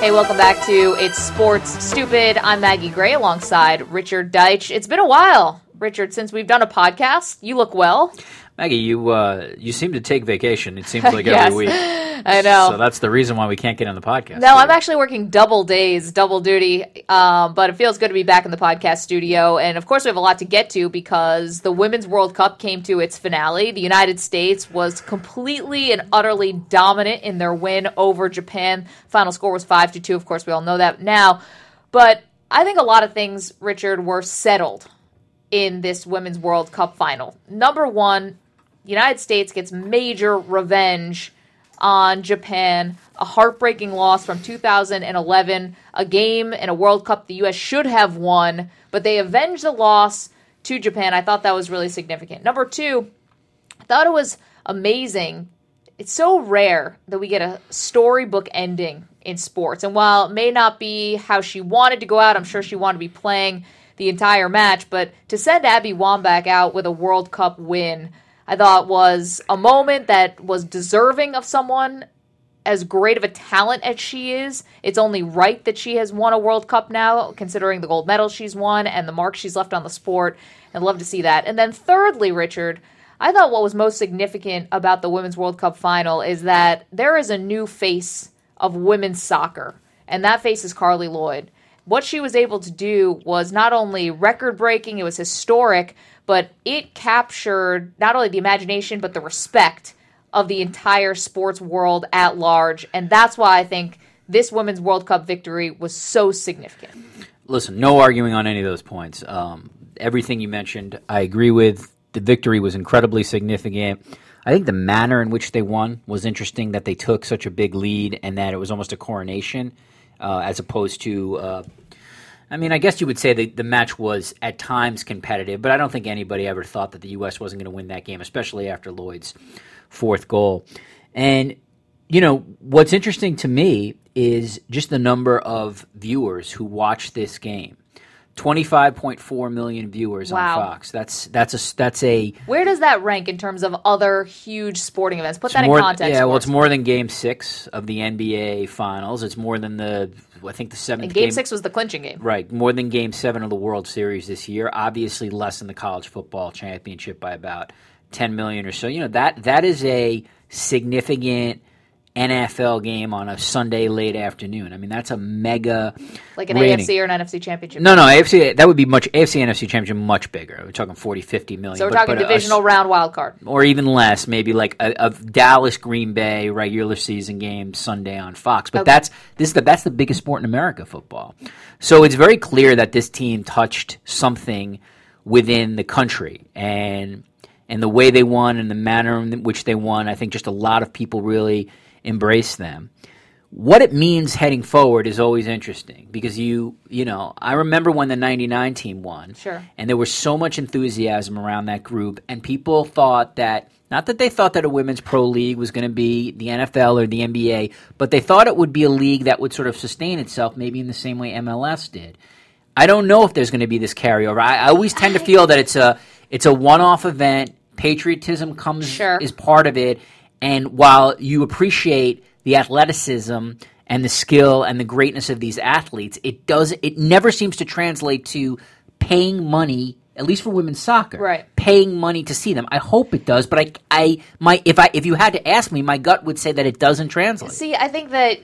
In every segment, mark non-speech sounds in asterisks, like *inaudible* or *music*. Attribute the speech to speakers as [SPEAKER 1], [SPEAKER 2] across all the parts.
[SPEAKER 1] Hey, welcome back to It's Sports Stupid. I'm Maggie Gray alongside Richard Deitsch. It's been a while, Richard, since we've done a podcast. You look well.
[SPEAKER 2] Maggie, you uh, you seem to take vacation. It seems *laughs* like
[SPEAKER 1] Yes.
[SPEAKER 2] every week. *laughs*
[SPEAKER 1] I know.
[SPEAKER 2] So that's the reason why we can't get on the podcast.
[SPEAKER 1] No, I'm actually working double days, double duty. Um, but it feels good to be back in the podcast studio. And of course, we have a lot to get to because the Women's World Cup came to its finale. The United States was completely and utterly dominant in their win over Japan. Final score was 5 to 2. Of course, we all know that now. But I think a lot of things, Richard, were settled in this Women's World Cup final. Number one, the United States gets major revenge on Japan. A heartbreaking loss from 2011, a game in a World Cup the U.S. should have won, but they avenged the loss to Japan. I thought that was really significant. Number two, I thought it was amazing. It's so rare that we get a storybook ending in sports. And while it may not be how she wanted to go out, I'm sure she wanted to be playing the entire match. But to send Abby Wambach out with a World Cup win, I thought was a moment that was deserving of someone as great of a talent as she is. It's only right that she has won a World Cup now, considering the gold medal she's won and the mark she's left on the sport. I'd love to see that. And then, thirdly, Richard, I thought what was most significant about the Women's World Cup final is that there is a new face of women's soccer, and that face is Carli Lloyd. What she was able to do was not only record breaking, it was historic, but it captured not only the imagination, but the respect of the entire sports world at large. And that's why I think this Women's World Cup victory was so significant.
[SPEAKER 2] Listen, no arguing on any of those points. Um, everything you mentioned, I agree with. The victory was incredibly significant. I think the manner in which they won was interesting. That they took such a big lead and that it was almost a coronation, uh, as opposed to. Uh, I mean, I guess you would say that the match was at times competitive, but I don't think anybody ever thought that the U.S. wasn't going to win that game, especially after Lloyd's fourth goal. And you know what's interesting to me is just the number of viewers who watched this game. Twenty-five point four million viewers
[SPEAKER 1] Wow.
[SPEAKER 2] on Fox. That's that's a that's a
[SPEAKER 1] Where does that rank in terms of other huge sporting events? Put that
[SPEAKER 2] more,
[SPEAKER 1] in context.
[SPEAKER 2] Yeah, well, it's more than Game Six of the NBA Finals. It's more than the I think the seventh
[SPEAKER 1] And game six was the clinching game.
[SPEAKER 2] Right, more than Game Seven of the World Series this year. Obviously, less than the college football championship by about ten million or so. You know that that is a significant NFL game on a Sunday late afternoon. I mean, that's a mega
[SPEAKER 1] Like an
[SPEAKER 2] rating.
[SPEAKER 1] AFC or an NFC championship.
[SPEAKER 2] No, no, AFC that would be much AFC NFC championship much bigger. We're talking 40, 50 million.
[SPEAKER 1] So we're
[SPEAKER 2] but-
[SPEAKER 1] talking
[SPEAKER 2] but a-
[SPEAKER 1] divisional round wild card.
[SPEAKER 2] or even less, maybe like a, a Dallas Green Bay regular season game Sunday on Fox. But
[SPEAKER 1] Okay.
[SPEAKER 2] that's this is the that's the biggest sport in America, football. So it's very clear that this team touched something within the country and and the way they won and the manner in which they won. I think just a lot of people really embraced them. What it means heading forward is always interesting because you you know I remember when the '99 team won,
[SPEAKER 1] Sure.
[SPEAKER 2] and there was so much enthusiasm around that group, and people thought that not that they thought that a women's pro league was going to be the NFL or the NBA, but they thought it would be a league that would sort of sustain itself, maybe in the same way MLS did. I don't know if there's going to be this carryover. I, I always tend to feel that it's a it's a one-off event. Patriotism comes
[SPEAKER 1] Sure.
[SPEAKER 2] is part of it, and while you appreciate the athleticism and the skill and the greatness of these athletes, it does it never seems to translate to paying money. At least for women's soccer,
[SPEAKER 1] Right.
[SPEAKER 2] Paying money to see them. I hope it does, but I, I, my, if I, if you had to ask me, my gut would say that it doesn't translate.
[SPEAKER 1] See, I think that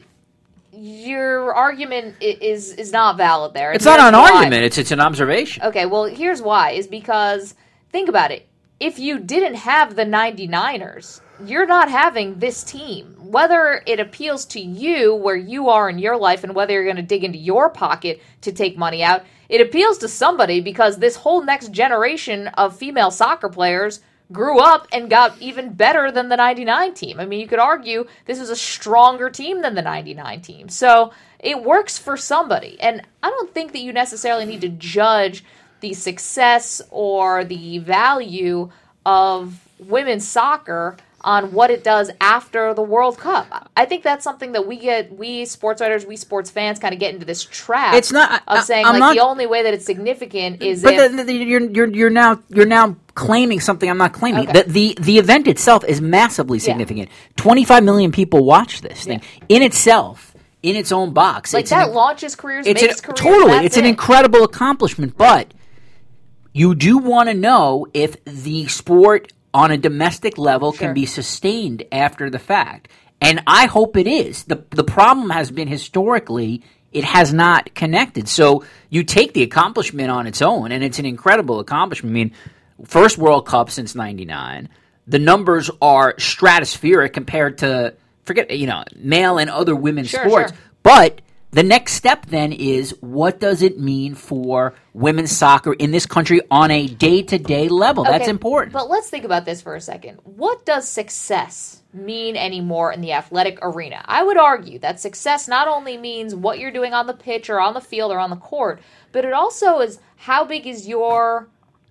[SPEAKER 1] your argument is is not valid there.
[SPEAKER 2] it's not an
[SPEAKER 1] why.
[SPEAKER 2] argument; it's it's an observation.
[SPEAKER 1] Okay, well, here's why is because think about it. If you didn't have the 99ers, you're not having this team. Whether it appeals to you where you are in your life and whether you're going to dig into your pocket to take money out, it appeals to somebody because this whole next generation of female soccer players grew up and got even better than the 99 team. I mean, you could argue this is a stronger team than the 99 team. So it works for somebody. And I don't think that you necessarily need to judge the success or the value of women's soccer on what it does after the World Cup. I think that's something that we get, we sports writers, we sports fans, kind of get into this trap.
[SPEAKER 2] It's not- I-
[SPEAKER 1] of saying
[SPEAKER 2] I'm
[SPEAKER 1] like
[SPEAKER 2] not-
[SPEAKER 1] the only way that it's significant is
[SPEAKER 2] But
[SPEAKER 1] if
[SPEAKER 2] the, the, you're you're you're now you're now claiming something I'm not claiming.
[SPEAKER 1] Okay.
[SPEAKER 2] The, the the event itself is massively
[SPEAKER 1] Yeah.
[SPEAKER 2] significant. 25 million people watch this thing in itself in its own box.
[SPEAKER 1] Like
[SPEAKER 2] it's an
[SPEAKER 1] that
[SPEAKER 2] in-
[SPEAKER 1] launches careers,
[SPEAKER 2] it's
[SPEAKER 1] makes
[SPEAKER 2] an,
[SPEAKER 1] careers.
[SPEAKER 2] totally it's an incredible accomplishment, but you do want to know if the sport on a domestic level
[SPEAKER 1] Sure.
[SPEAKER 2] can be sustained after the fact. And I hope it is. The the problem has been historically it has not connected. So you take the accomplishment on its own and it's an incredible accomplishment. I mean, first World Cup since 99. The numbers are stratospheric compared to forget you know, male and other women's
[SPEAKER 1] Sure,
[SPEAKER 2] sports.
[SPEAKER 1] sure.
[SPEAKER 2] But the next step then is what does it mean for women's soccer in this country on a day to day level? That's important.
[SPEAKER 1] But let's think about this for a second. What does success mean anymore in the athletic arena? I would argue that success not only means what you're doing on the pitch or on the field or on the court, but it also is how big is your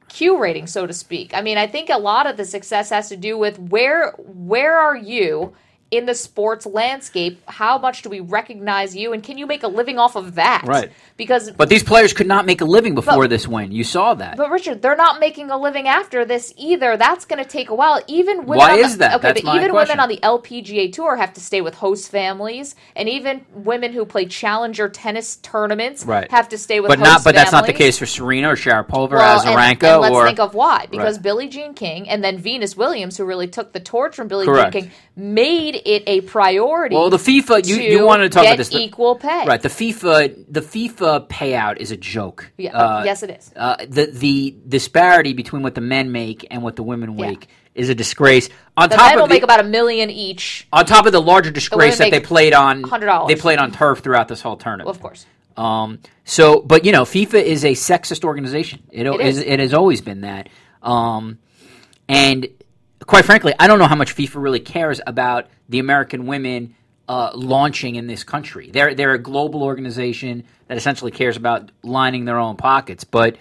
[SPEAKER 1] Q rating, so to speak. I mean, I think a lot of the success has to do with where where are you in the sports landscape? How much do we recognize you, and can you make a living off of that?
[SPEAKER 2] Right.
[SPEAKER 1] Because
[SPEAKER 2] But these players could not make a living before
[SPEAKER 1] But-
[SPEAKER 2] this win. You saw that.
[SPEAKER 1] but Richard, they're not making a living after this either. That's going to take a while. Even women
[SPEAKER 2] Why
[SPEAKER 1] on the,
[SPEAKER 2] is that?
[SPEAKER 1] Okay,
[SPEAKER 2] That's
[SPEAKER 1] but even
[SPEAKER 2] question.
[SPEAKER 1] women on the LPGA tour have to stay with host families, and even women who play challenger tennis tournaments
[SPEAKER 2] Right.
[SPEAKER 1] have to stay with.
[SPEAKER 2] but
[SPEAKER 1] host
[SPEAKER 2] not. But that's not the case for Serena or Sharapova or
[SPEAKER 1] Well, and-
[SPEAKER 2] Azarenka
[SPEAKER 1] and, let's
[SPEAKER 2] or
[SPEAKER 1] think of why. Because
[SPEAKER 2] Right.
[SPEAKER 1] Billie Jean King and then Venus Williams, who really took the torch from Billie
[SPEAKER 2] Correct.
[SPEAKER 1] Jean King, made it a priority.
[SPEAKER 2] Well, the FIFA. You, you wanted to talk about this. the-
[SPEAKER 1] equal pay.
[SPEAKER 2] Right. The FIFA. The FIFA payout is a joke.
[SPEAKER 1] Yeah,
[SPEAKER 2] Uh,
[SPEAKER 1] yes, it is.
[SPEAKER 2] Uh, the the disparity between what the men make and what the women
[SPEAKER 1] Yeah.
[SPEAKER 2] make is a disgrace. On
[SPEAKER 1] The
[SPEAKER 2] top
[SPEAKER 1] men
[SPEAKER 2] of
[SPEAKER 1] will
[SPEAKER 2] the,
[SPEAKER 1] make about a million each,
[SPEAKER 2] on top of the larger disgrace that they played on
[SPEAKER 1] $100.
[SPEAKER 2] they played on turf throughout this whole tournament.
[SPEAKER 1] of course.
[SPEAKER 2] Um, so, but you know, FIFA is a sexist organization. It,
[SPEAKER 1] It
[SPEAKER 2] is.
[SPEAKER 1] is.
[SPEAKER 2] It has always been that. Um, and quite frankly, I don't know how much FIFA really cares about the American women uh, launching in this country. They're they're a global organization that essentially cares about lining their own pockets. But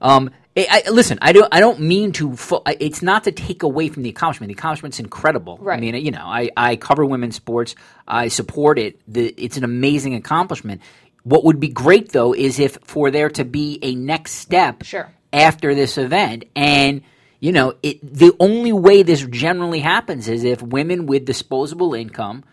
[SPEAKER 2] um, I, I, listen, I don't I don't mean to. Fo- it's not to take away from the accomplishment. The accomplishment's incredible. I mean, you know, I, I cover women's sports. I support it. The, it's an amazing accomplishment. What would be great though is if for there to be a next step
[SPEAKER 1] Sure.
[SPEAKER 2] after this event and you know it the only way this generally happens is if women with disposable income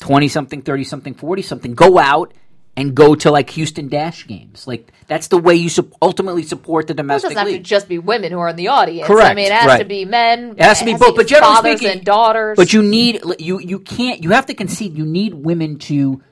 [SPEAKER 2] 20 something 30 something 40 something go out and go to like Houston Dash games like that's the way you sup- ultimately support the
[SPEAKER 1] It
[SPEAKER 2] domestic
[SPEAKER 1] doesn't have to just be women who are in the audience.
[SPEAKER 2] Correct.
[SPEAKER 1] I mean, it has
[SPEAKER 2] right.
[SPEAKER 1] to be men.
[SPEAKER 2] it has to be both, but generally
[SPEAKER 1] fathers
[SPEAKER 2] speaking,
[SPEAKER 1] and daughters.
[SPEAKER 2] But you need you you can't you have to concede you need women to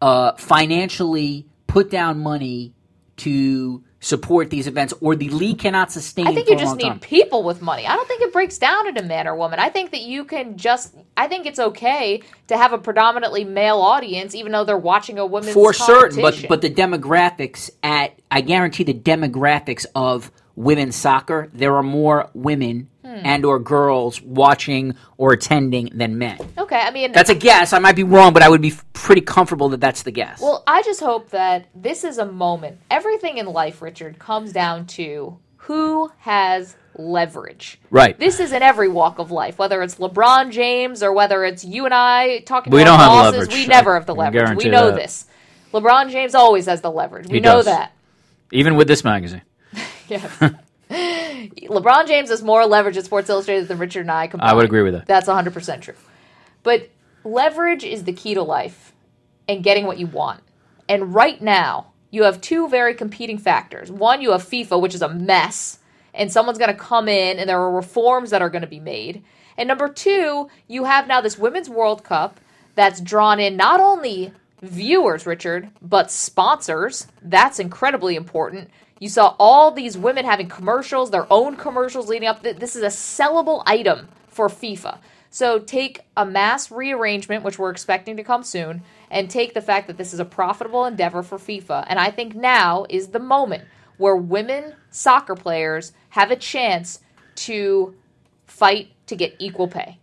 [SPEAKER 2] uh, financially put down money to support these events, or the league cannot sustain.
[SPEAKER 1] I think you just need
[SPEAKER 2] time.
[SPEAKER 1] people with money. I don't think it breaks down into man or woman. I think that you can just. I think it's okay to have a predominantly male audience, even though they're watching a women's
[SPEAKER 2] for certain, but but the demographics at I guarantee the demographics of women's soccer there are more women.
[SPEAKER 1] Hmm.
[SPEAKER 2] and or girls watching or attending than men.
[SPEAKER 1] okay. I mean,
[SPEAKER 2] That's a guess. I might be wrong, but I would be f- pretty comfortable that that's the guess.
[SPEAKER 1] Well, I just hope that this is a moment. Everything in life, Richard, comes down to who has leverage.
[SPEAKER 2] Right.
[SPEAKER 1] This is in every walk of life, whether it's LeBron James or whether it's you and I talking
[SPEAKER 2] We
[SPEAKER 1] to our
[SPEAKER 2] don't have
[SPEAKER 1] bosses.
[SPEAKER 2] leverage.
[SPEAKER 1] We never have the leverage. We know
[SPEAKER 2] that.
[SPEAKER 1] this. LeBron James always has the leverage. We
[SPEAKER 2] He
[SPEAKER 1] know
[SPEAKER 2] does.
[SPEAKER 1] that.
[SPEAKER 2] Even with this magazine. *laughs*
[SPEAKER 1] Yes. *laughs* *laughs* LeBron James has more leverage at Sports Illustrated than Richard and I combined.
[SPEAKER 2] I would agree with that.
[SPEAKER 1] That's 100% true. But leverage is the key to life and getting what you want. And right now, you have two very competing factors. One, you have FIFA, which is a mess, and someone's going to come in and there are reforms that are going to be made. And number two, you have now this Women's World Cup that's drawn in not only viewers, Richard, but sponsors. That's incredibly important. You saw all these women having commercials, their own commercials leading up. Th- This is a sellable item for FIFA. So take a mass rearrangement, which we're expecting to come soon, and take the fact that this is a profitable endeavor for FIFA. And I think now is the moment where women soccer players have a chance to fight to get equal pay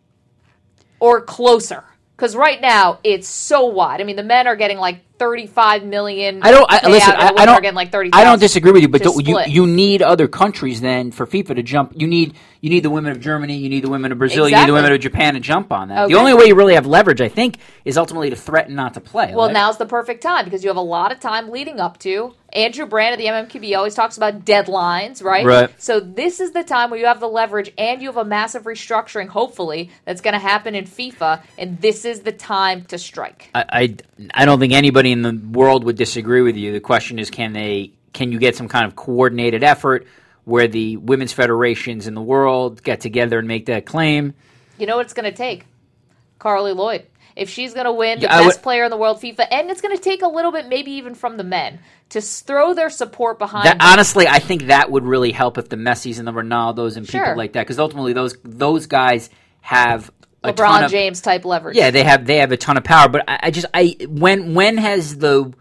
[SPEAKER 1] or closer. Because right now it's so wide. I mean, the men are getting like thirty-five million.
[SPEAKER 2] I don't. I, listen. I, I don't.
[SPEAKER 1] getting like thirty.
[SPEAKER 2] I don't disagree with you, but don't- you you need other countries then for FIFA to jump. You need you need the women of Germany, you need the women of Brazil, you need the women of Japan to jump on that.
[SPEAKER 1] Okay.
[SPEAKER 2] The only way you really have leverage, I think, is ultimately to threaten not to play.
[SPEAKER 1] Well,
[SPEAKER 2] right?
[SPEAKER 1] now's the perfect time because you have a lot of time leading up to. Andrew Brandt of the MMQB always talks about deadlines, right?
[SPEAKER 2] Right.
[SPEAKER 1] So this is the time where you have the leverage and you have a massive restructuring, hopefully, that's going to happen in FIFA, and this is the time to strike.
[SPEAKER 2] I, I I don't think anybody in the world would disagree with you. The question is, can they can you get some kind of coordinated effort where the women's federations in the world get together and make that claim?
[SPEAKER 1] You know what it's going to take? Carli Lloyd. If she's going to win the
[SPEAKER 2] Yeah,
[SPEAKER 1] best
[SPEAKER 2] would-
[SPEAKER 1] player in the world FIFA, and it's going to take a little bit, maybe even from the men, to throw their support behind.
[SPEAKER 2] That, honestly, I think that would really help if the Messis and the Ronaldos and
[SPEAKER 1] Sure.
[SPEAKER 2] people like that, because ultimately those those guys have
[SPEAKER 1] LeBron
[SPEAKER 2] of,
[SPEAKER 1] James type leverage.
[SPEAKER 2] Yeah, they have they have a ton of power. But I, I just I when when has the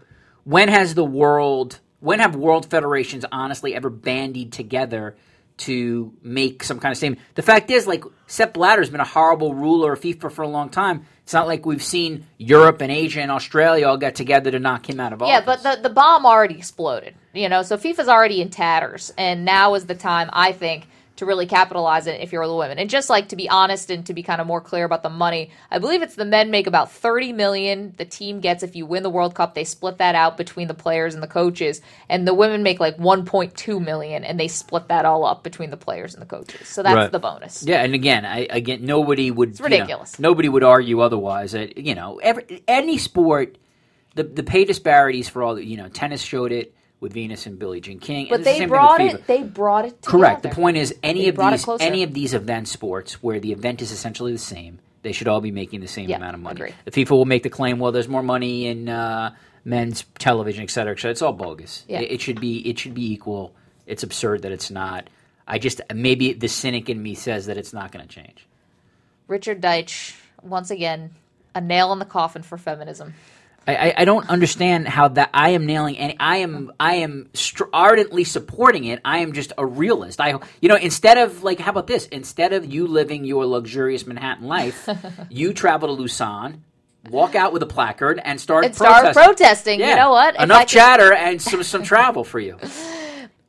[SPEAKER 2] when has the world when have world federations honestly ever bandied together to make some kind of statement? The fact is, like Sepp Blatter has been a horrible ruler of FIFA for a long time. It's not like we've seen Europe and Asia and Australia all get together to knock him out of office.
[SPEAKER 1] Yeah, but the, the bomb already exploded. You know, so FIFA's already in tatters, and now is the time, I think, to really capitalize it if you're the women. And just like to be honest and to be kind of more clear about the money, I believe it's the men make about 30 million the team gets if you win the World Cup. They split that out between the players and the coaches, and the women make like 1.2 million and they split that all up between the players and the coaches. So that's
[SPEAKER 2] Right.
[SPEAKER 1] the bonus.
[SPEAKER 2] Yeah, and again, I again nobody would it's
[SPEAKER 1] ridiculous.
[SPEAKER 2] nobody would argue otherwise. That you know, every, any sport, the the pay disparities for all the you know, tennis showed it with Venus and Billie Jean King.
[SPEAKER 1] But
[SPEAKER 2] the
[SPEAKER 1] they
[SPEAKER 2] with
[SPEAKER 1] brought it they brought it together.
[SPEAKER 2] Correct. The point is, any
[SPEAKER 1] They
[SPEAKER 2] of these any of these event sports where the event is essentially the same, they should all be making the same
[SPEAKER 1] Yeah,
[SPEAKER 2] amount of money.
[SPEAKER 1] agree.
[SPEAKER 2] The FIFA will make the claim, well, there's more money in uh, men's television, et cetera, et cetera. It's all bogus.
[SPEAKER 1] Yeah.
[SPEAKER 2] It, it should be it should be equal. It's absurd that it's not. I just maybe the cynic in me says that it's not going to change.
[SPEAKER 1] Richard Deitsch, once again, a nail in the coffin for feminism.
[SPEAKER 2] I, I, don't understand how that I am nailing any. I am I am str- ardently supporting it. I am just a realist. I you know instead of like how about this? Instead of you living your luxurious Manhattan life, *laughs* you travel to Lausanne, walk out with a placard, and start
[SPEAKER 1] And start
[SPEAKER 2] protesting.
[SPEAKER 1] protesting.
[SPEAKER 2] Yeah.
[SPEAKER 1] You know what? If
[SPEAKER 2] Enough
[SPEAKER 1] could-
[SPEAKER 2] chatter and *laughs* some some travel for you. *laughs*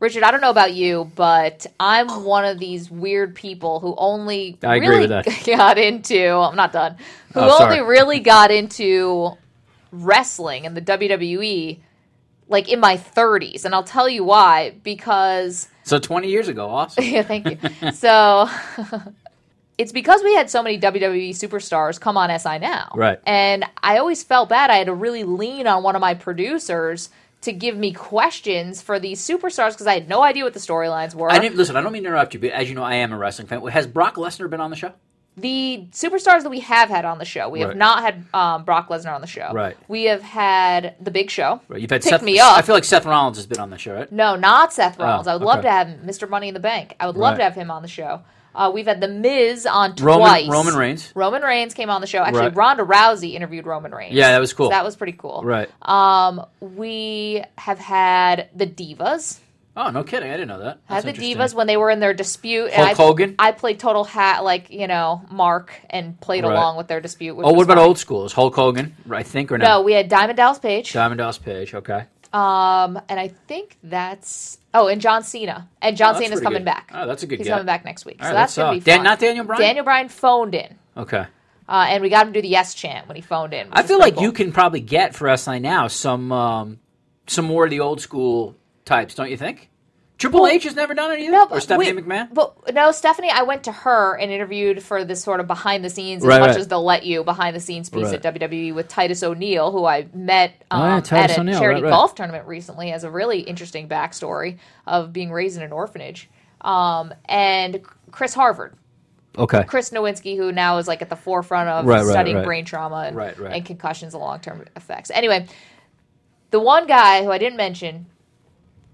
[SPEAKER 1] Richard, I don't know about you, but I'm one of these weird people who only
[SPEAKER 2] I agree
[SPEAKER 1] really
[SPEAKER 2] with that.
[SPEAKER 1] got into. I'm not done. Oh, who
[SPEAKER 2] Oh,
[SPEAKER 1] only really got into wrestling and the WWE like in my 30s, and I'll tell you why. Because
[SPEAKER 2] So twenty years ago, awesome. *laughs*
[SPEAKER 1] yeah, thank you. so *laughs* it's because we had so many WWE superstars come on SI now.
[SPEAKER 2] Right.
[SPEAKER 1] And I always felt bad. I had to really lean on one of my producers to give me questions for these superstars because I had no idea what the storylines were.
[SPEAKER 2] I didn't listen. I don't mean to interrupt you, but as you know, I am a wrestling fan. Has Brock Lesnar been on the show?
[SPEAKER 1] The superstars that we have had on the show, we have not had um, Brock Lesnar on the show.
[SPEAKER 2] Right.
[SPEAKER 1] We have had The Big Show.
[SPEAKER 2] Right, you've had
[SPEAKER 1] Pick
[SPEAKER 2] Seth.
[SPEAKER 1] me up.
[SPEAKER 2] I feel like Seth Rollins has been on the show, right?
[SPEAKER 1] No, not Seth Rollins.
[SPEAKER 2] Oh,
[SPEAKER 1] I would love to have Mr. Money in the Bank. I would love
[SPEAKER 2] Right.
[SPEAKER 1] to have him on the show. Uh, we've had The Miz on
[SPEAKER 2] Roman-
[SPEAKER 1] twice.
[SPEAKER 2] Roman Reigns.
[SPEAKER 1] Roman Reigns came on the show. Actually,
[SPEAKER 2] Right.
[SPEAKER 1] Ronda Rousey interviewed Roman Reigns.
[SPEAKER 2] Yeah, that was cool.
[SPEAKER 1] So that was pretty cool.
[SPEAKER 2] Right.
[SPEAKER 1] Um, we have had the Divas.
[SPEAKER 2] Oh, no kidding. I didn't know that.
[SPEAKER 1] Had the. Divas when they were in their dispute.
[SPEAKER 2] Hulk
[SPEAKER 1] I,
[SPEAKER 2] Hogan?
[SPEAKER 1] I played total hat, like you know, Mark, and played
[SPEAKER 2] Right.
[SPEAKER 1] along with their dispute.
[SPEAKER 2] Oh, what about
[SPEAKER 1] fine.
[SPEAKER 2] old school? Is Hulk Hogan, I think, or no?
[SPEAKER 1] No, we had Diamond Dallas Page.
[SPEAKER 2] Diamond Dallas Page, okay.
[SPEAKER 1] Um, and I think that's oh, and John Cena. And John
[SPEAKER 2] Oh, that's
[SPEAKER 1] Cena's coming
[SPEAKER 2] good.
[SPEAKER 1] back.
[SPEAKER 2] Oh, that's a good
[SPEAKER 1] He's
[SPEAKER 2] get.
[SPEAKER 1] coming back next week,
[SPEAKER 2] All
[SPEAKER 1] so
[SPEAKER 2] right,
[SPEAKER 1] that's
[SPEAKER 2] that's
[SPEAKER 1] gonna be
[SPEAKER 2] solid. Dan-
[SPEAKER 1] fun.
[SPEAKER 2] not Daniel Bryan?
[SPEAKER 1] Daniel Bryan phoned in,
[SPEAKER 2] Okay.
[SPEAKER 1] uh, and we got him to do the yes chant when he phoned in.
[SPEAKER 2] I feel like
[SPEAKER 1] cool.
[SPEAKER 2] you can probably get for SI now some um, some more of the old school types, don't you think? Triple
[SPEAKER 1] Well,
[SPEAKER 2] H has never done it either?
[SPEAKER 1] No,
[SPEAKER 2] or Stephanie
[SPEAKER 1] wait,
[SPEAKER 2] McMahon?
[SPEAKER 1] But no, Stephanie, I went to her and interviewed for this sort of behind the scenes,
[SPEAKER 2] Right,
[SPEAKER 1] as much
[SPEAKER 2] right.
[SPEAKER 1] as they'll let you, behind the scenes piece
[SPEAKER 2] Right.
[SPEAKER 1] at WWE with Titus O'Neil, who I met
[SPEAKER 2] Oh, yeah,
[SPEAKER 1] um, at a
[SPEAKER 2] O'Neil,
[SPEAKER 1] charity golf tournament recently, has a really interesting backstory of being raised in an orphanage. Um, and Chris Harvard,
[SPEAKER 2] Okay.
[SPEAKER 1] Chris Nowinski, who now is like at the forefront of studying brain trauma and, and concussions and long term effects. Anyway, the one guy who I didn't mention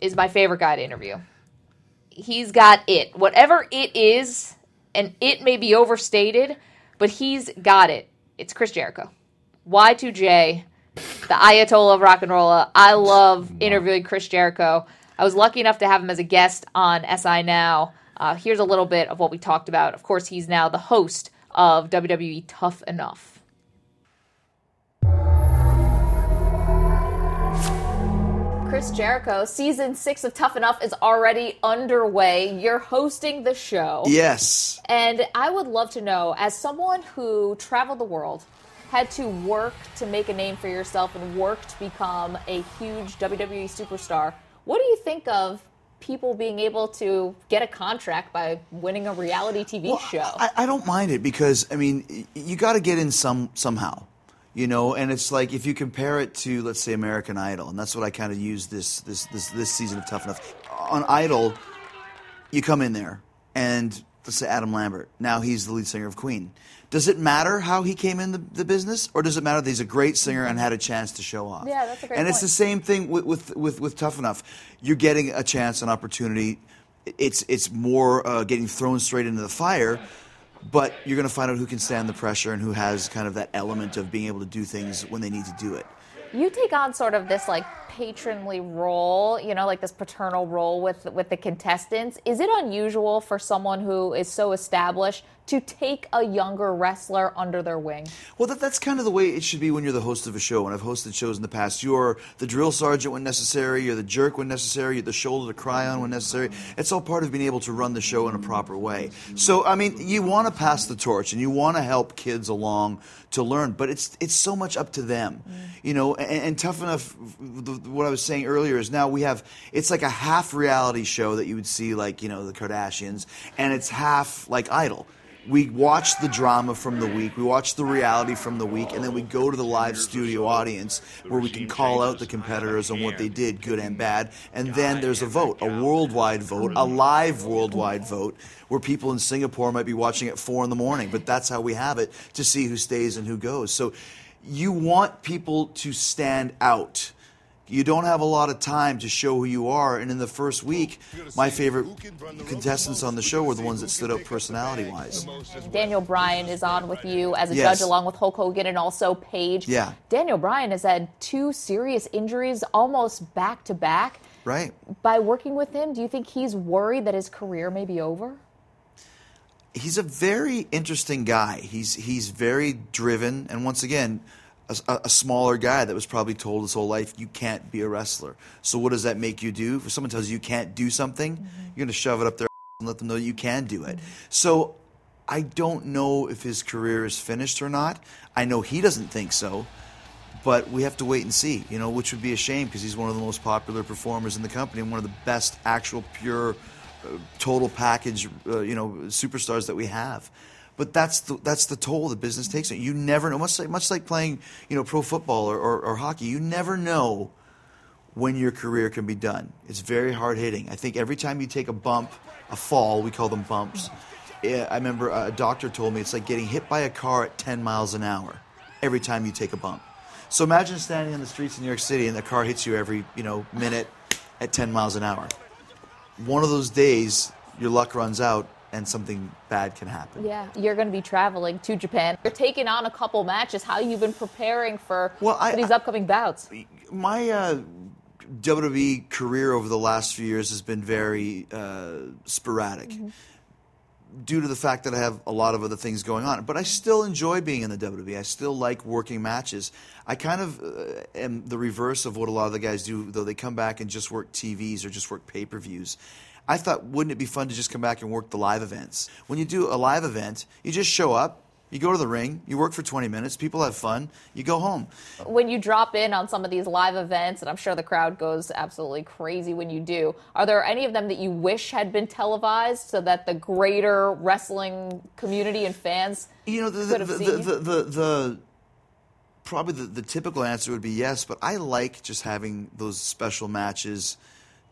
[SPEAKER 1] is my favorite guy to interview. He's got it. Whatever it is, and it may be overstated, but he's got it. It's Chris Jericho. Y2J, the Ayatollah of rock and roll. I love interviewing Chris Jericho. I was lucky enough to have him as a guest on SI Now. Uh, here's a little bit of what we talked about. Of course, he's now the host of WWE Tough Enough. Chris Jericho. Season six of Tough Enough is already underway. You're hosting the show.
[SPEAKER 3] Yes.
[SPEAKER 1] And I would love to know, as someone who traveled the world, had to work to make a name for yourself and work to become a huge WWE superstar, what do you think of people being able to get a contract by winning a reality TV
[SPEAKER 3] Well,
[SPEAKER 1] show?
[SPEAKER 3] I, I don't mind it because I mean you got to get in some somehow, you know. And it's like if you compare it to let's say American Idol, and that's what I kind of use this this this this season of Tough Enough. On Idol, you come in there and let's say Adam Lambert. Now he's the lead singer of Queen. Does it matter how he came in the, the business, or does it matter that he's a great singer and had a chance to show off?
[SPEAKER 1] Yeah, that's a great
[SPEAKER 3] And it's the same thing with, with, with, with Tough Enough. You're getting a chance, an opportunity. It's it's more uh, getting thrown straight into the fire, but you're going to find out who can stand the pressure and who has kind of that element of being able to do things when they need to do it.
[SPEAKER 1] you take on sort of this like patronly role, you know, like this paternal role with with the contestants. Is it unusual for someone who is so established to take a younger wrestler under their wing?
[SPEAKER 3] Well, that, that's kind of the way it should be when you're the host of a show. And I've hosted shows in the past. You're the drill sergeant when necessary. You're the jerk when necessary. You're the shoulder to cry on when necessary. It's all part of being able to run the show in a proper way. So, I mean, you want to pass the torch and you want to help kids along to learn, but it's it's so much up to them, mm. you know. And, and tough enough. The, what I was saying earlier is now we have it's like a half reality show that you would see like you know the Kardashians, and it's half like Idol we watch the drama from the week, we watch the reality from the week, and then we go to the live studio audience where we can call out the competitors on what they did, good and bad. And then there's a vote, a worldwide vote, a live worldwide vote, where people in Singapore might be watching at four in the morning. But that's how we have it to see who stays and who goes. So you want people to stand out you don't have a lot of time to show who you are. And in the first week, my favorite contestants on the show were the ones that stood out personality wise.
[SPEAKER 1] Daniel Bryan is on with you as a
[SPEAKER 3] Yes.
[SPEAKER 1] judge, along with Hulk Hogan and also Paige.
[SPEAKER 3] Yeah.
[SPEAKER 1] Daniel Bryan has had two serious injuries almost back to back.
[SPEAKER 3] Right.
[SPEAKER 1] By working with him, do you think he's worried that his career may be over?
[SPEAKER 3] He's a very interesting guy. He's he's very driven, and once again, a, a smaller guy that was probably told his whole life you can't be a wrestler. So what does that make you do? If someone tells you you can't do something, you're going to shove it up their and let them know you can do it. So I don't know if his career is finished or not. I know he doesn't think so. But we have to wait and see, you know, which would be a shame because he's one of the most popular performers in the company and one of the best actual pure uh, total package, uh, you know, superstars that we have. But that's the that's the toll the business takes. You never know. Much like much like playing, you know, pro football or, or, or hockey. You never know when your career can be done. It's very hard hitting. I think every time you take a bump, a fall, we call them bumps. Yeah, I remember a doctor told me it's like getting hit by a car at 10 miles an hour every time you take a bump. So imagine standing on the streets in New York City and the car hits you every, you know, minute at 10 miles an hour. One of those days, your luck runs out and something bad can happen.
[SPEAKER 1] Yeah, you're going to be traveling to Japan. You're taking on a couple matches. How you've been preparing for,
[SPEAKER 3] Well, I-
[SPEAKER 1] for these upcoming bouts?
[SPEAKER 3] my uh, WWE career over the last few years has been very uh, sporadic due to the fact that I have a lot of other things going on. But I still enjoy being in the WWE. I still like working matches. I kind of uh, am the reverse of what a lot of the guys do, though they come back and just work TVs or just work pay per views. I thought, wouldn't it be fun to just come back and work the live events? When you do a live event, you just show up, you go to the ring, you work for 20 minutes, people have fun, you go home.
[SPEAKER 1] When you drop in on some of these live events, and I'm sure the crowd goes absolutely crazy when you do, are there any of them that you wish had been televised so that the greater wrestling community and fans
[SPEAKER 3] You know, the
[SPEAKER 1] could
[SPEAKER 3] the,
[SPEAKER 1] have
[SPEAKER 3] the,
[SPEAKER 1] seen
[SPEAKER 3] the, the, the probably the, the typical answer would be yes, but I like just having those special matches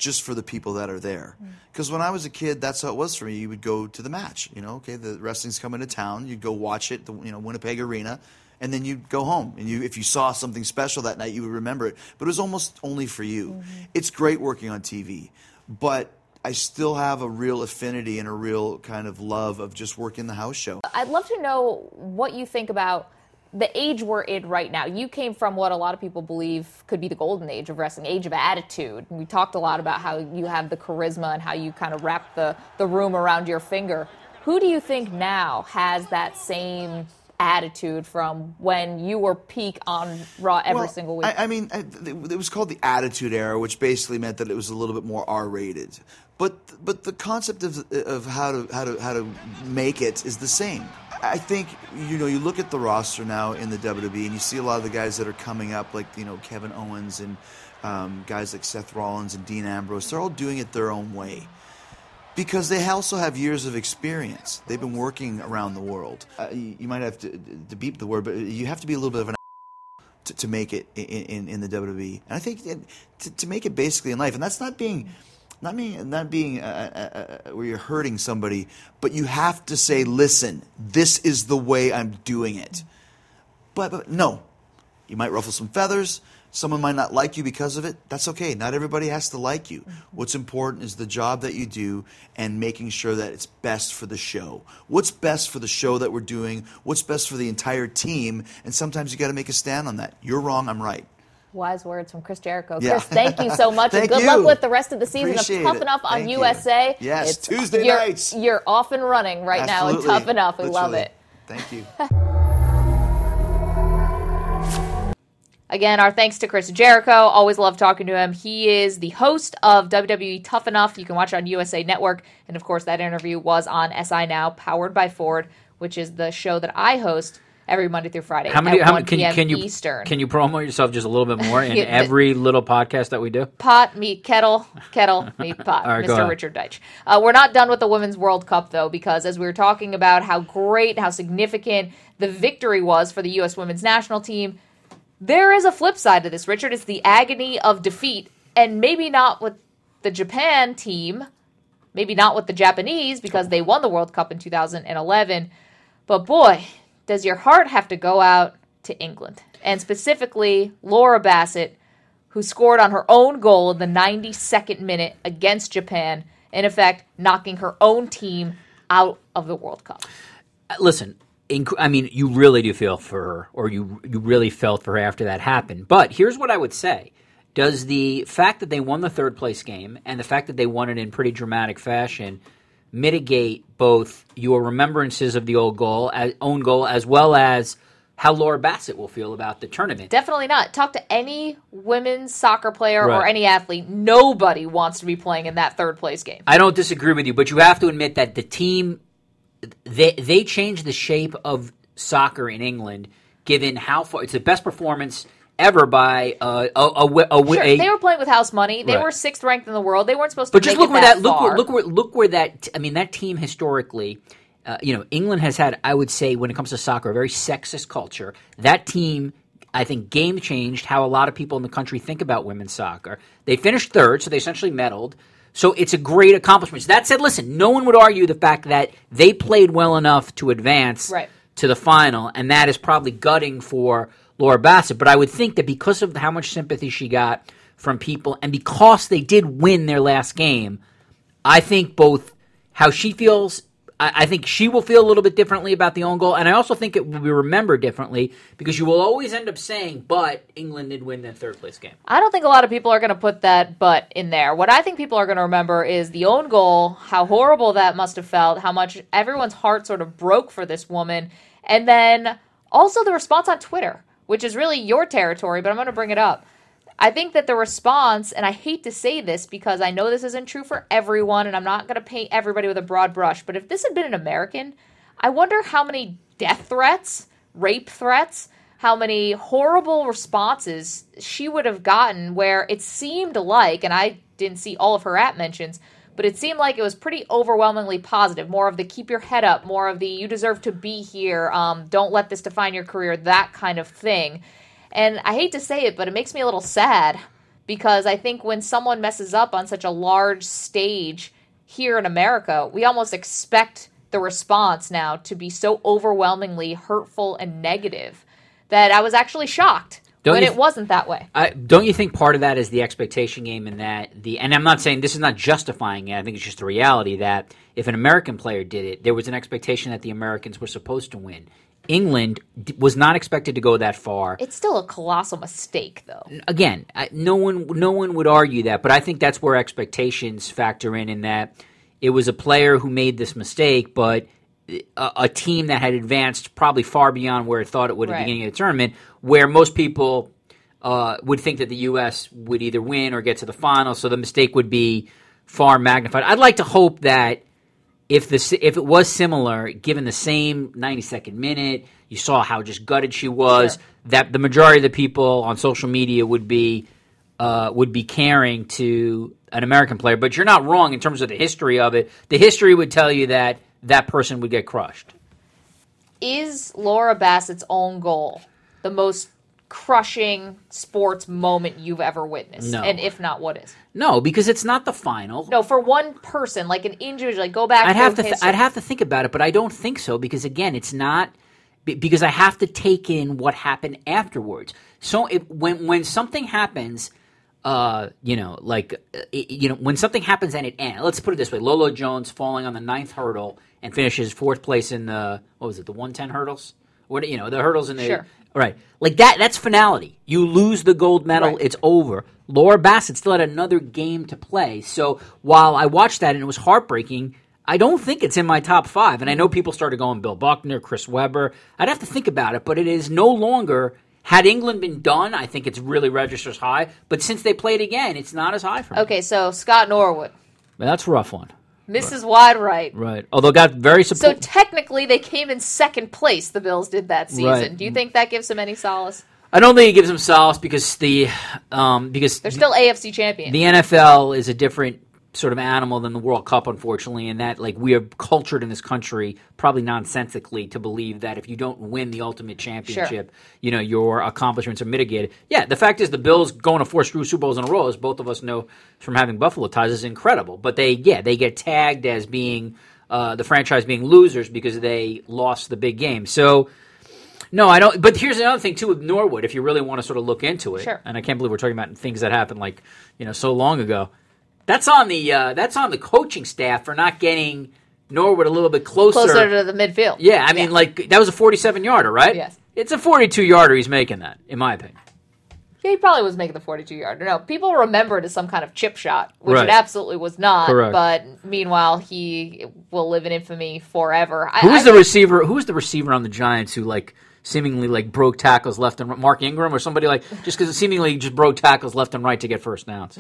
[SPEAKER 3] just for the people that are there.
[SPEAKER 1] Mm.
[SPEAKER 3] Because when I was a kid, that's how it was for me. You would go to the match. You know, okay, the wrestling's coming to town. You'd go watch it, the you know Winnipeg Arena, and then you'd go home. And you, if you saw something special that night, you would remember it. But it was almost only for you.
[SPEAKER 1] Mm-hmm.
[SPEAKER 3] It's great working on TV, but I still have a real affinity and a real kind of love of just working the house show.
[SPEAKER 1] I'd love to know what you think about the age we're in right now. You came from what a lot of people believe could be the golden age of wrestling, age of attitude. And we talked a lot about how you have the charisma and how you kind of wrap the, the room around your finger. Who do you think now has that same attitude from when you were peak on Raw every
[SPEAKER 3] Well,
[SPEAKER 1] single week?
[SPEAKER 3] I, I mean, I- it was called the Attitude Era, which basically meant that it was a little bit more R-rated. But but the concept of of how to how to how to make it is the same. I think you know you look at the roster now in the WWE, and you see a lot of the guys that are coming up, like you know Kevin Owens and um, guys like Seth Rollins and Dean Ambrose. They're all doing it their own way because they also have years of experience. They've been working around the world. Uh, you, you might have to, to beep the word, but you have to be a little bit of an to, to make it in, in, in the WWE. And I think it, to, to make it basically in life, and that's not being not being not being uh, uh, uh, where you're hurting somebody, but you have to say, listen, this is the way I'm doing it. But, but no, you might ruffle some feathers. Someone might not like you because of it. That's okay. Not everybody has to like you. What's important is the job that you do and making sure that it's best for the show. What's best for the show that we're doing? What's best for the entire team? And sometimes you got to make a stand on that. You're wrong, I'm right.
[SPEAKER 1] Wise words from Chris Jericho.
[SPEAKER 3] Yeah.
[SPEAKER 1] Chris, thank you so *laughs* much. and good
[SPEAKER 3] you.
[SPEAKER 1] luck with the rest of the season
[SPEAKER 3] Appreciate
[SPEAKER 1] of Tough
[SPEAKER 3] it.
[SPEAKER 1] Enough on
[SPEAKER 3] Thank you.
[SPEAKER 1] USA.
[SPEAKER 3] Yes, Tuesday
[SPEAKER 1] you're,
[SPEAKER 3] nights.
[SPEAKER 1] You're off and running right now and Tough Enough. We love it.
[SPEAKER 3] Thank you. *laughs*
[SPEAKER 1] Again, our thanks to Chris Jericho. Always love talking to him. He is the host of WWE Tough Enough. You can watch it on USA Network. And of course, that interview was on SI Now, powered by Ford, which is the show that I host every Monday through Friday.
[SPEAKER 2] How many? How
[SPEAKER 1] 1
[SPEAKER 2] many? Can you
[SPEAKER 1] p.m.
[SPEAKER 2] can you
[SPEAKER 1] Eastern?
[SPEAKER 2] can you promote yourself just a little bit more in *laughs*
[SPEAKER 1] the-
[SPEAKER 2] every little podcast that we do?
[SPEAKER 1] pot meet kettle, kettle *laughs* meet pot.
[SPEAKER 2] Right,
[SPEAKER 1] Mr. Richard Deitsch. Uh, we're not done with the Women's World Cup though, because as we were talking about how great, how significant the victory was for the U.S. Women's National Team, there is a flip side to this. Richard, it's the agony of defeat, and maybe not with the Japan team, maybe not with the Japanese because they won the World Cup in 2011. But boy, does your heart have to go out to England, and specifically Laura Bassett who scored on her own goal in the 92nd minute against Japan, in effect, knocking her own team out of the World Cup.
[SPEAKER 2] Uh, Listen, inc- I mean, you really do feel for her, or you you really felt for her after that happened. But here's what I would say: Does the fact that they won the third place game and the fact that they won it in pretty dramatic fashion mitigate both your remembrances of the old goal, as, own goal, as well as how Laura Bassett will feel about the tournament?
[SPEAKER 1] Definitely not. Talk to any women's soccer player or any athlete. Nobody wants to be playing in that third place game.
[SPEAKER 2] I don't disagree with you, but you have to admit that the team they they changed the shape of soccer in England, given how far it's the best performance ever by uh, a, a, a, a,
[SPEAKER 1] Sure,
[SPEAKER 2] a-
[SPEAKER 1] they were playing with house money. They
[SPEAKER 2] Right.
[SPEAKER 1] were sixth ranked in the world. They weren't supposed to.
[SPEAKER 2] But just look where
[SPEAKER 1] that,
[SPEAKER 2] that, look where look where look where that I mean that team historically, uh, you know, England has had I would say when it comes to soccer a very sexist culture. That team. I think game changed how a lot of people in the country think about women's soccer. They finished third, so they essentially medaled. So it's a great accomplishment. So That said, listen, no one would argue the fact that they played well enough to advance
[SPEAKER 1] Right.
[SPEAKER 2] to the final, and that is probably gutting for Laura Bassett. But I would think that because of how much sympathy she got from people, and because they did win their last game, I think both how she feels. I I think she will feel a little bit differently about the own goal, and I also think it will be remembered differently because you will always end up saying, "But England did win that third place game."
[SPEAKER 1] I don't think a lot of people are going to put that but in there. What I think people are going to remember is the own goal, how horrible that must have felt, how much everyone's heart sort of broke for this woman, and then also the response on Twitter, which is really your territory, but I'm going to bring it up. I think that the response, and I hate to say this because I know this isn't true for everyone, and I'm not going to paint everybody with a broad brush, but if this had been an American, I wonder how many death threats, rape threats, how many horrible responses she would have gotten where it seemed like, and I didn't see all of her app mentions, but it seemed like it was pretty overwhelmingly positive. More of the keep your head up, more of the you deserve to be here, um, don't let this define your career, that kind of thing. And I hate to say it, but it makes me a little sad because I think when someone messes up on such a large stage here in America, we almost expect the response now to be so overwhelmingly hurtful and negative that I was actually shocked
[SPEAKER 2] Don't
[SPEAKER 1] it
[SPEAKER 2] th-
[SPEAKER 1] wasn't that way.
[SPEAKER 2] I, don't you think part of that is the expectation game in that the and I'm not saying this is not justifying it. I think it's just the reality that if an American player did it, there was an expectation that the Americans were supposed to win. England d- was not expected to go that far.
[SPEAKER 1] It's still a colossal mistake, though.
[SPEAKER 2] Again, I, no one no one would argue that, but I think that's where expectations factor in. In that it was a player who made this mistake, but a, a team that had advanced probably far beyond where it thought it would at
[SPEAKER 1] Right.
[SPEAKER 2] the beginning of the tournament, where most people uh, would think that the U.S. would either win or get to the final, so the mistake would be far magnified. I'd like to hope that if the if it was similar, given the same 90 second minute, you saw how just gutted she was.
[SPEAKER 1] Sure.
[SPEAKER 2] That the majority of the people on social media would be uh, would be caring to an American player. But you're not wrong in terms of the history of it. The history would tell you that that person would get crushed.
[SPEAKER 1] Is Laura Bassett's own goal the most crushing sports moment you've ever witnessed?
[SPEAKER 2] No.
[SPEAKER 1] And if not, what is?
[SPEAKER 2] No, because it's not the final.
[SPEAKER 1] No, for one person, like an individual, like go back.
[SPEAKER 2] I'd have to th- I'd have to think about it, but I don't think so because again, it's not because I have to take in what happened afterwards. So if, when when something happens, uh, you know, like uh, it- you know, when something happens and it ends. Let's put it this way: Lolo Jones falling on the ninth hurdle and finishes fourth place in the what was it, the one ten hurdles? What you know, the hurdles in the
[SPEAKER 1] Sure.
[SPEAKER 2] right, like that. That's finality. You lose the gold medal,
[SPEAKER 1] Right.
[SPEAKER 2] it's over. Laura Bassett still had another game to play. So while I watched that and it was heartbreaking, I don't think it's in my top five. And I know people started going Bill Buckner, Chris Webber. I'd have to think about it, but it is no longer. Had England been done, I think it's really registers high. But since they played again, it's not as high for me.
[SPEAKER 1] Okay, so Scott Norwood,
[SPEAKER 2] that's a rough one.
[SPEAKER 1] Mrs. Wide Right.
[SPEAKER 2] Right. Although got very
[SPEAKER 1] So technically, they came in second place. The Bills did that season.
[SPEAKER 2] Right.
[SPEAKER 1] Do you think that gives them any solace?
[SPEAKER 2] I don't think it gives them solace because the um, because
[SPEAKER 1] They're still AFC champions.
[SPEAKER 2] the NFL is a different sort of animal than the World Cup, unfortunately, and that like we are cultured in this country, probably nonsensically, to believe that if you don't win the ultimate championship, you know your accomplishments are mitigated. Yeah, the fact is the Bills going to four Super Bowls in a row, as both of us know from having Buffalo ties, is incredible. But they, yeah, they get tagged as being uh, the franchise being losers because they lost the big game. So. No, I don't. But here's another thing too with Norwood. If you really want to sort of look into it,
[SPEAKER 1] Sure.
[SPEAKER 2] and I can't believe we're talking about things that happened like you know so long ago. That's on the uh, that's on the coaching staff for not getting Norwood a little bit closer.
[SPEAKER 1] Closer to the midfield.
[SPEAKER 2] yeah, I mean, like that was a 47 yarder, right?
[SPEAKER 1] Yes.
[SPEAKER 2] It's a 42 yarder. He's making that, in my opinion.
[SPEAKER 1] Yeah, he probably was making the 42 yarder. No, people remember it as some kind of chip shot, which
[SPEAKER 2] Right.
[SPEAKER 1] it absolutely was not.
[SPEAKER 2] Correct.
[SPEAKER 1] But meanwhile, he will live in infamy forever.
[SPEAKER 2] Who was the receiver? Who was the receiver on the Giants who like seemingly like broke tackles left and right? Mark Ingram or somebody like just because it seemingly just broke tackles left and right to get first downs.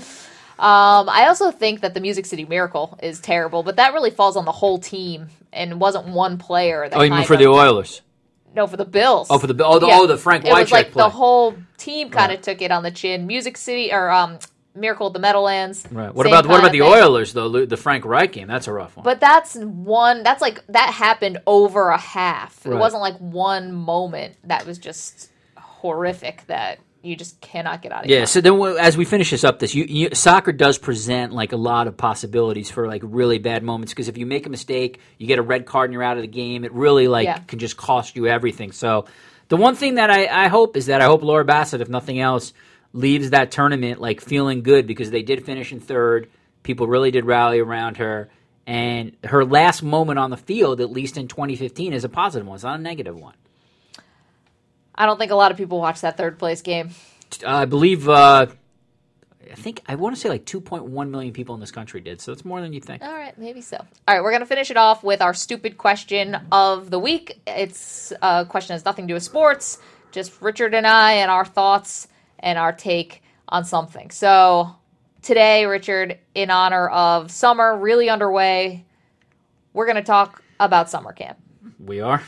[SPEAKER 1] Um, I also think that the Music City Miracle is terrible, but that really falls on the whole team and wasn't one player. That
[SPEAKER 2] Oh, you mean
[SPEAKER 1] kind
[SPEAKER 2] for
[SPEAKER 1] of-
[SPEAKER 2] the Oilers?
[SPEAKER 1] No, for the Bills.
[SPEAKER 2] Oh, for the oh the, oh the Frank
[SPEAKER 1] It was
[SPEAKER 2] Wycheck
[SPEAKER 1] like
[SPEAKER 2] play.
[SPEAKER 1] the whole team kind of took it on the chin. Music City or um, Miracle at the Meadowlands.
[SPEAKER 2] Right. What about what about the
[SPEAKER 1] thing.
[SPEAKER 2] Oilers though? The Frank Reich game. That's a rough one.
[SPEAKER 1] But that's one. That's like that happened over a half. It wasn't like one moment that was just horrific that you just cannot get out of.
[SPEAKER 2] yeah. So then, as we finish this up, this you, you, soccer does present like a lot of possibilities for like really bad moments because if you make a mistake, you get a red card and you're out of the game. It really like
[SPEAKER 1] Yeah.
[SPEAKER 2] can just cost you everything. So the one thing that I, I hope is that I hope Laura Bassett, if nothing else, leaves that tournament like feeling good because they did finish in third. People really did rally around her. And her last moment on the field, at least in 2015, is a positive one. It's not a negative one.
[SPEAKER 1] I don't think a lot of people watch that third place game.
[SPEAKER 2] I believe. Uh, I think I want to say like 2.1 million people in this country did, so that's more than you think.
[SPEAKER 1] All right, maybe so. All right, we're gonna finish it off with our stupid question of the week. It's a question that has nothing to do with sports, just Richard and I and our thoughts and our take on something. So today, Richard, in honor of summer really underway, we're gonna talk about summer camp.
[SPEAKER 2] We are.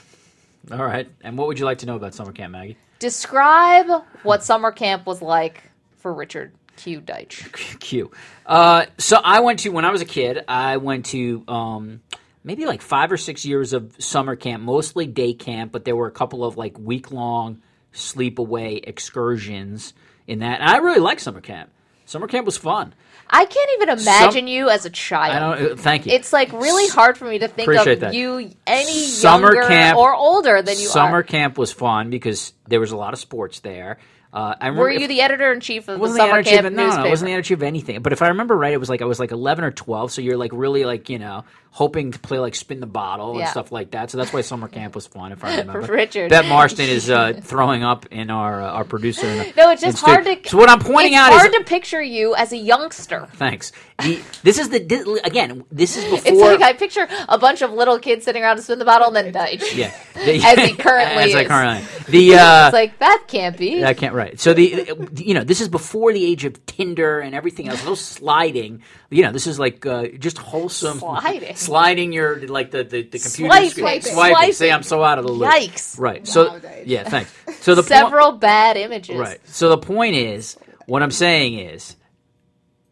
[SPEAKER 2] All right. And what would you like to know about summer camp, Maggie?
[SPEAKER 1] Describe what summer camp was like for Richard Q. Deitsch. *laughs*
[SPEAKER 2] Q. Uh, so I went to when I was a kid. I went to um, maybe like five or six years of summer camp, mostly day camp, but there were a couple of like week long sleepaway excursions in that. And I really liked summer camp. Summer camp was fun.
[SPEAKER 1] I can't even imagine you as a child.
[SPEAKER 2] I don't. uh, Thank you.
[SPEAKER 1] It's like really hard for me to think
[SPEAKER 2] Appreciate
[SPEAKER 1] of
[SPEAKER 2] that.
[SPEAKER 1] you any
[SPEAKER 2] Summer
[SPEAKER 1] younger
[SPEAKER 2] camp-
[SPEAKER 1] or older than you
[SPEAKER 2] Summer
[SPEAKER 1] are.
[SPEAKER 2] camp was fun because there was a lot of sports there. Uh, I remember
[SPEAKER 1] Were
[SPEAKER 2] if-
[SPEAKER 1] you the editor in chief of the summer
[SPEAKER 2] the
[SPEAKER 1] camp
[SPEAKER 2] of, no,
[SPEAKER 1] newspaper?
[SPEAKER 2] no, I wasn't the editor chief of anything. But if I remember right, it was like I was like eleven or twelve. So you're like really like you know hoping to play like spin the bottle and stuff like that. So that's why summer camp was fun. If I *laughs* remember,
[SPEAKER 1] Richard.
[SPEAKER 2] Bette Marston is uh, throwing up in our uh, our producer. in-
[SPEAKER 1] no, it's just hard to.
[SPEAKER 2] So what I'm pointing
[SPEAKER 1] it's
[SPEAKER 2] out
[SPEAKER 1] hard
[SPEAKER 2] is
[SPEAKER 1] to picture you as a youngster.
[SPEAKER 2] thanks. The, this is the this, again. This is before.
[SPEAKER 1] It's like I picture a bunch of little kids sitting around to spin the bottle and then die.
[SPEAKER 2] yeah, *laughs*
[SPEAKER 1] As he currently *laughs*
[SPEAKER 2] as I
[SPEAKER 1] is.
[SPEAKER 2] currently the uh,
[SPEAKER 1] It's like that can't be.
[SPEAKER 2] I can't write. So the you know this is before the age of Tinder and everything else. No sliding. You know this is like uh, just wholesome
[SPEAKER 1] Sliding.
[SPEAKER 2] Sliding your like the the, the computer
[SPEAKER 1] Swiping.
[SPEAKER 2] screen.
[SPEAKER 1] Swiping.
[SPEAKER 2] swiping. See,
[SPEAKER 1] Swiping.
[SPEAKER 2] I'm so out of the loop.
[SPEAKER 1] Yikes.
[SPEAKER 2] Right. So
[SPEAKER 4] Nowadays.
[SPEAKER 2] yeah, thanks. So the *laughs* point-
[SPEAKER 1] Several bad images.
[SPEAKER 2] Right. So the point is, what I'm saying is,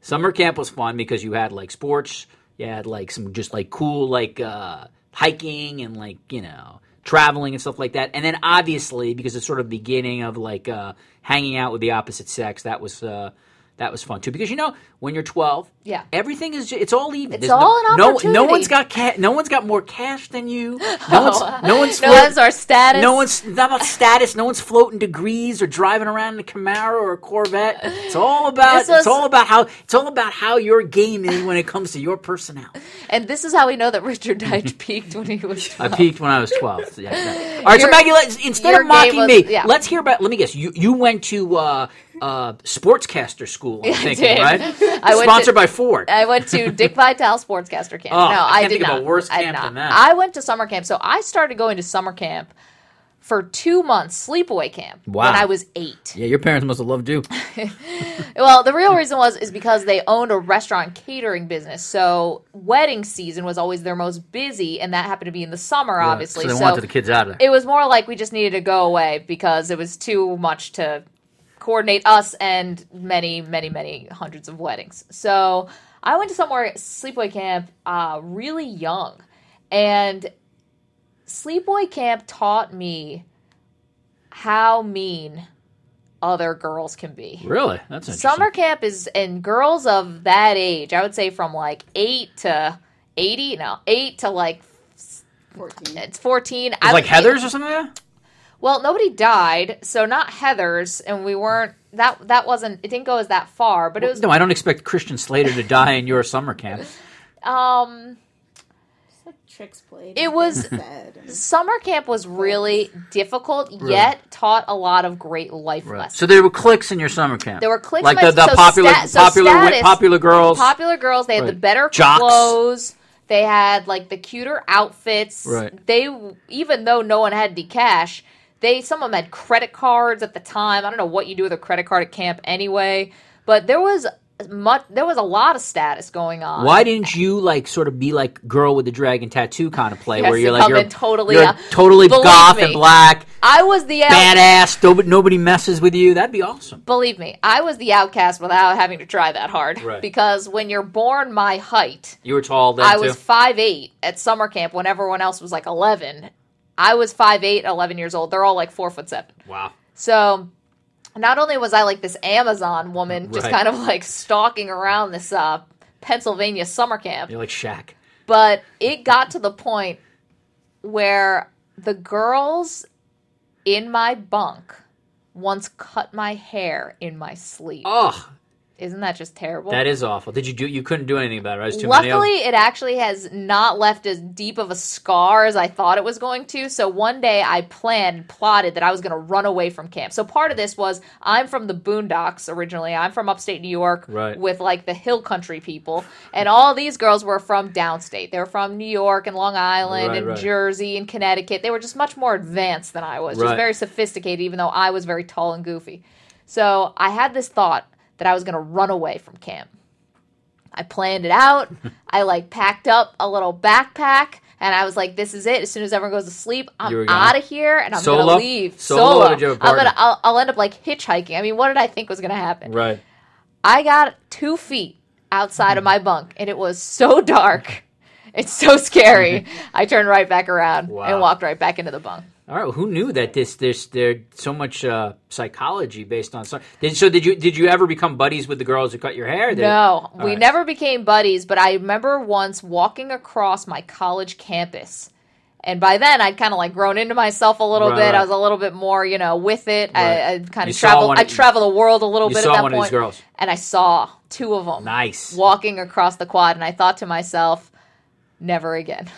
[SPEAKER 2] summer camp was fun because you had like sports, you had like some just like cool like uh, hiking and like you know traveling and stuff like that, and then obviously because it's sort of beginning of like uh, hanging out with the opposite sex, that was. Uh, that was fun too because you know when you're 12,
[SPEAKER 1] Yeah.
[SPEAKER 2] everything is it's all even.
[SPEAKER 1] It's
[SPEAKER 2] There's
[SPEAKER 1] all
[SPEAKER 2] no,
[SPEAKER 1] an
[SPEAKER 2] no no one's got ca- no one's got more cash than you. *laughs* No one's no one's
[SPEAKER 1] No one's our status.
[SPEAKER 2] no one's not about status. No one's floating degrees or driving around in a Camaro or a Corvette. It's all about
[SPEAKER 1] was-
[SPEAKER 2] it's all about how it's all about how your game is when it comes to your personality.
[SPEAKER 1] And this is how we know that Richard Deitsch *laughs* *laughs* peaked when he was 12.
[SPEAKER 2] I peaked when I was twelve. So, yeah, yeah. All right, so Maggie, let's, instead of mocking
[SPEAKER 1] was-
[SPEAKER 2] me,
[SPEAKER 1] yeah.
[SPEAKER 2] let's hear about. Let me guess. You you went to uh, uh, sportscaster school. I'm *laughs*
[SPEAKER 1] I
[SPEAKER 2] thinking,
[SPEAKER 1] did.
[SPEAKER 2] right? *laughs*
[SPEAKER 1] I went
[SPEAKER 2] Sponsored
[SPEAKER 1] to-
[SPEAKER 2] by Ford.
[SPEAKER 1] I went to *laughs* Dick Vitale Sportscaster Camp.
[SPEAKER 2] Oh,
[SPEAKER 1] no,
[SPEAKER 2] I
[SPEAKER 1] I, did
[SPEAKER 2] think of a
[SPEAKER 1] not.
[SPEAKER 2] worse
[SPEAKER 1] I
[SPEAKER 2] camp
[SPEAKER 1] not.
[SPEAKER 2] than that.
[SPEAKER 1] I went to summer camp. So I started going to summer camp for two months, sleepaway camp,
[SPEAKER 2] Wow.
[SPEAKER 1] when I was eight.
[SPEAKER 2] yeah, your parents must have loved you.
[SPEAKER 1] Well, the real reason was is because they owned a restaurant catering business. So wedding season was always their most busy, and that happened to be in the summer, obviously.
[SPEAKER 2] so they wanted the kids out of there.
[SPEAKER 1] it was more like we just needed to go away because it was too much to coordinate us and many, many, many hundreds of weddings. So I went to somewhere sleepaway camp uh, really young, and sleepaway camp taught me how mean other girls can be.
[SPEAKER 2] really? That's interesting.
[SPEAKER 1] Summer camp is and girls of that age, I would say from like eight to eighty, no, eight to like
[SPEAKER 4] 14.
[SPEAKER 1] it's fourteen.
[SPEAKER 2] It's like Heather's or something. Like that?
[SPEAKER 1] Well, nobody died, so not Heather's, and we weren't that that wasn't it didn't go as that far, but it was
[SPEAKER 2] No, I don't expect Christian Slater to die in your summer camp. *laughs*
[SPEAKER 1] um
[SPEAKER 4] tricks played.
[SPEAKER 1] It was- *laughs* summer camp was really difficult, yet taught a lot of great life
[SPEAKER 2] Right.
[SPEAKER 1] lessons.
[SPEAKER 2] So there were cliques in your summer camp.
[SPEAKER 1] There were cliques
[SPEAKER 2] like
[SPEAKER 1] in my-
[SPEAKER 2] the, the
[SPEAKER 1] so
[SPEAKER 2] popular
[SPEAKER 1] sta-
[SPEAKER 2] popular wi-
[SPEAKER 1] status-
[SPEAKER 2] popular girls.
[SPEAKER 1] Popular girls, they had the better
[SPEAKER 2] Jocks.
[SPEAKER 1] clothes. They had like the cuter outfits.
[SPEAKER 2] Right.
[SPEAKER 1] They even though no one had any cash, they some of them had credit cards at the time. I don't know what you do with a credit card at camp anyway, but there was much there was a lot of status going on.
[SPEAKER 2] Why didn't you like sort of be like girl with the dragon tattoo kind of play
[SPEAKER 1] Yes,
[SPEAKER 2] where you're like you're
[SPEAKER 1] totally,
[SPEAKER 2] you're
[SPEAKER 1] uh,
[SPEAKER 2] totally goth
[SPEAKER 1] me.
[SPEAKER 2] and black,
[SPEAKER 1] I was the out-
[SPEAKER 2] badass. Nobody, nobody messes with you. That'd be awesome.
[SPEAKER 1] believe me, I was the outcast without having to try that hard.
[SPEAKER 2] Right.
[SPEAKER 1] Because when you're born my height,
[SPEAKER 2] You were tall then
[SPEAKER 1] I
[SPEAKER 2] too.
[SPEAKER 1] was five eight at summer camp when everyone else was like 11. I was 5'8", 11 years old. They're all like four foot seven.
[SPEAKER 2] wow.
[SPEAKER 1] So not only was I like this Amazon woman, just
[SPEAKER 2] Right.
[SPEAKER 1] kind of like stalking around this uh, Pennsylvania summer camp,
[SPEAKER 2] You're like Shaq.
[SPEAKER 1] but it got to the point where the girls in my bunk once cut my hair in my sleep.
[SPEAKER 2] Oh,
[SPEAKER 1] Isn't that just terrible?
[SPEAKER 2] that is awful. Did you do? You couldn't do anything about it. Right? There's too
[SPEAKER 1] Luckily, it actually has not left as deep of a scar as I thought it was going to. So one day I planned, plotted that I was going to run away from camp. So part of this was I'm from the boondocks originally. I'm from upstate New York
[SPEAKER 2] Right.
[SPEAKER 1] with like the hill country people. And all these girls were from downstate. They were from New York and Long Island
[SPEAKER 2] Right,
[SPEAKER 1] and
[SPEAKER 2] right.
[SPEAKER 1] Jersey and Connecticut. They were just much more advanced than I was, just very sophisticated, even though I was very tall and goofy. So I had this thought that I was going to run away from camp. I planned it out. *laughs* I like packed up a little backpack and I was like, "This is it. As soon as everyone goes to sleep, I'm out of here and I'm
[SPEAKER 2] Solo?
[SPEAKER 1] gonna leave
[SPEAKER 2] Solo or did you have a
[SPEAKER 1] I'm gonna. I'll, I'll end up like hitchhiking. I mean, what did I think was gonna happen?
[SPEAKER 2] Right.
[SPEAKER 1] I got two feet outside of my *laughs* bunk and it was so dark. It's so scary. *laughs* I turned right back around
[SPEAKER 2] Wow.
[SPEAKER 1] and walked right back into the bunk.
[SPEAKER 2] All right. Well, who knew that this there's there's so much uh, psychology based on. So did, so did you did you ever become buddies with the girls who cut your hair? Did-
[SPEAKER 1] No, we
[SPEAKER 2] right.
[SPEAKER 1] never became buddies, but I remember once walking across my college campus And by then, I'd kind of like grown into myself a little
[SPEAKER 2] Right,
[SPEAKER 1] bit.
[SPEAKER 2] right.
[SPEAKER 1] I was a little bit more, you know, with it. I, I kind of traveled. I travel the world a little bit
[SPEAKER 2] saw
[SPEAKER 1] at that
[SPEAKER 2] one of
[SPEAKER 1] point.
[SPEAKER 2] these girls.
[SPEAKER 1] and I saw two of them
[SPEAKER 2] Nice.
[SPEAKER 1] walking across the quad, and I thought to myself, never again,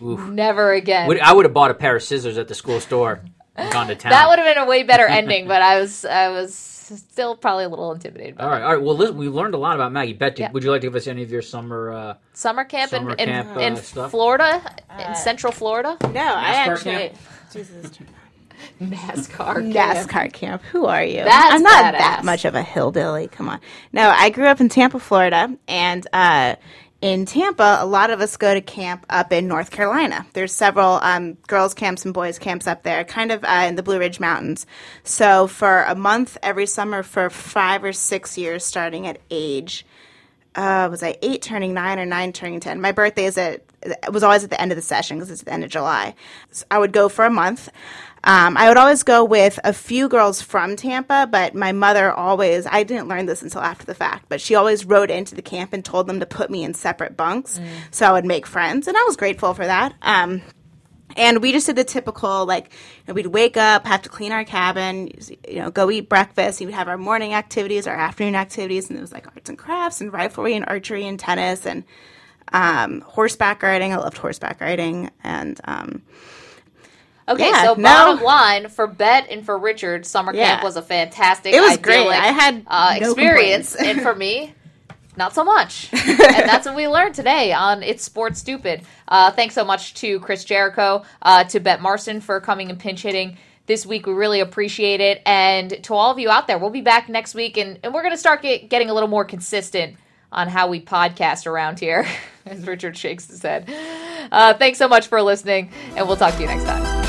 [SPEAKER 1] never again.
[SPEAKER 2] Would- I would have bought a pair of scissors at the school store and gone to town.
[SPEAKER 1] that would have been a way better *laughs* ending, but I was I was still probably a little intimidated. By
[SPEAKER 2] All right, all right. Well, listen, we learned a lot about Maggie. Betty,
[SPEAKER 1] Yeah.
[SPEAKER 2] would you like to give us any of your summer? Uh,
[SPEAKER 1] Summer camp
[SPEAKER 2] Summer
[SPEAKER 1] in, in,
[SPEAKER 2] uh,
[SPEAKER 1] in
[SPEAKER 2] stuff?
[SPEAKER 1] Florida, in Central Florida.
[SPEAKER 5] No, I
[SPEAKER 2] NASCAR
[SPEAKER 5] actually.
[SPEAKER 2] camp?
[SPEAKER 5] Jesus. *laughs*
[SPEAKER 1] NASCAR.
[SPEAKER 5] NASCAR camp. Who are you?
[SPEAKER 1] That's
[SPEAKER 5] I'm not
[SPEAKER 1] badass.
[SPEAKER 5] that much of a hillbilly. Come on. No, I grew up in Tampa, Florida, and uh, in Tampa, a lot of us go to camp up in North Carolina. There's several um, girls' camps and boys' camps up there, kind of uh, in the Blue Ridge Mountains. So for a month every summer for five or six years, starting at age uh, was I eight turning nine or nine turning ten? My birthday is at was always at the end of the session because it's the end of July. So I would go for a month. Um, I would always go with a few girls from Tampa, but my mother always, I didn't learn this until after the fact, but she always rode into the camp and told them to put me in separate bunks so I would make friends. And I was grateful for that. Um, and we just did the typical, like, you know, we'd wake up, have to clean our cabin, you know, go eat breakfast. We'd have our morning activities, our afternoon activities, and it was like arts and crafts and riflery and archery and tennis and um, horseback riding. I loved horseback riding. And um,
[SPEAKER 1] Okay,
[SPEAKER 5] Yeah,
[SPEAKER 1] so
[SPEAKER 5] no.
[SPEAKER 1] bottom line for Bette and for Richard, summer
[SPEAKER 5] Yeah.
[SPEAKER 1] camp was a fantastic.
[SPEAKER 5] It was
[SPEAKER 1] idyllic,
[SPEAKER 5] great. I had
[SPEAKER 1] uh,
[SPEAKER 5] no
[SPEAKER 1] experience, and for me, not so much. *laughs* and that's what we learned today on It's Sports Stupid. Uh, thanks so much to Chris Jericho, uh, to Bette Marston for coming and pinch hitting this week. We really appreciate it. And to all of you out there, we'll be back next week, and, and we're going to start get, getting a little more consistent on how we podcast around here, *laughs* as Richard shakes his head. Uh, thanks so much for listening, and we'll talk to you next time.